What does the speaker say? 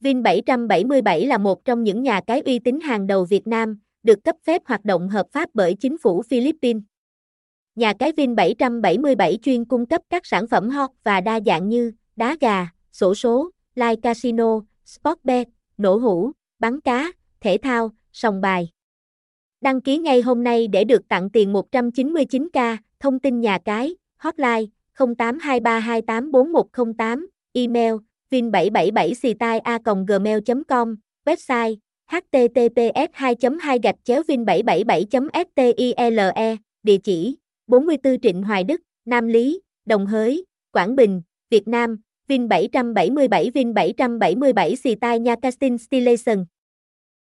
Vin 777 là một trong những nhà cái uy tín hàng đầu Việt Nam, được cấp phép hoạt động hợp pháp bởi chính phủ Philippines. Nhà cái Vin 777 chuyên cung cấp các sản phẩm hot và đa dạng như đá gà, sổ số, live casino, sportbet, nổ hũ, bắn cá, thể thao, sòng bài. Đăng ký ngay hôm nay để được tặng tiền 199k, thông tin nhà cái, hotline 0823284108, email vin777 website https 2 2 gạch chéo vin 777 stile địa chỉ 44 Trịnh Hoài Đức, Nam Lý, Đồng Hới, Quảng Bình, Việt Nam, Vin 777 Vin 777 Xì Nha Casting Stilation.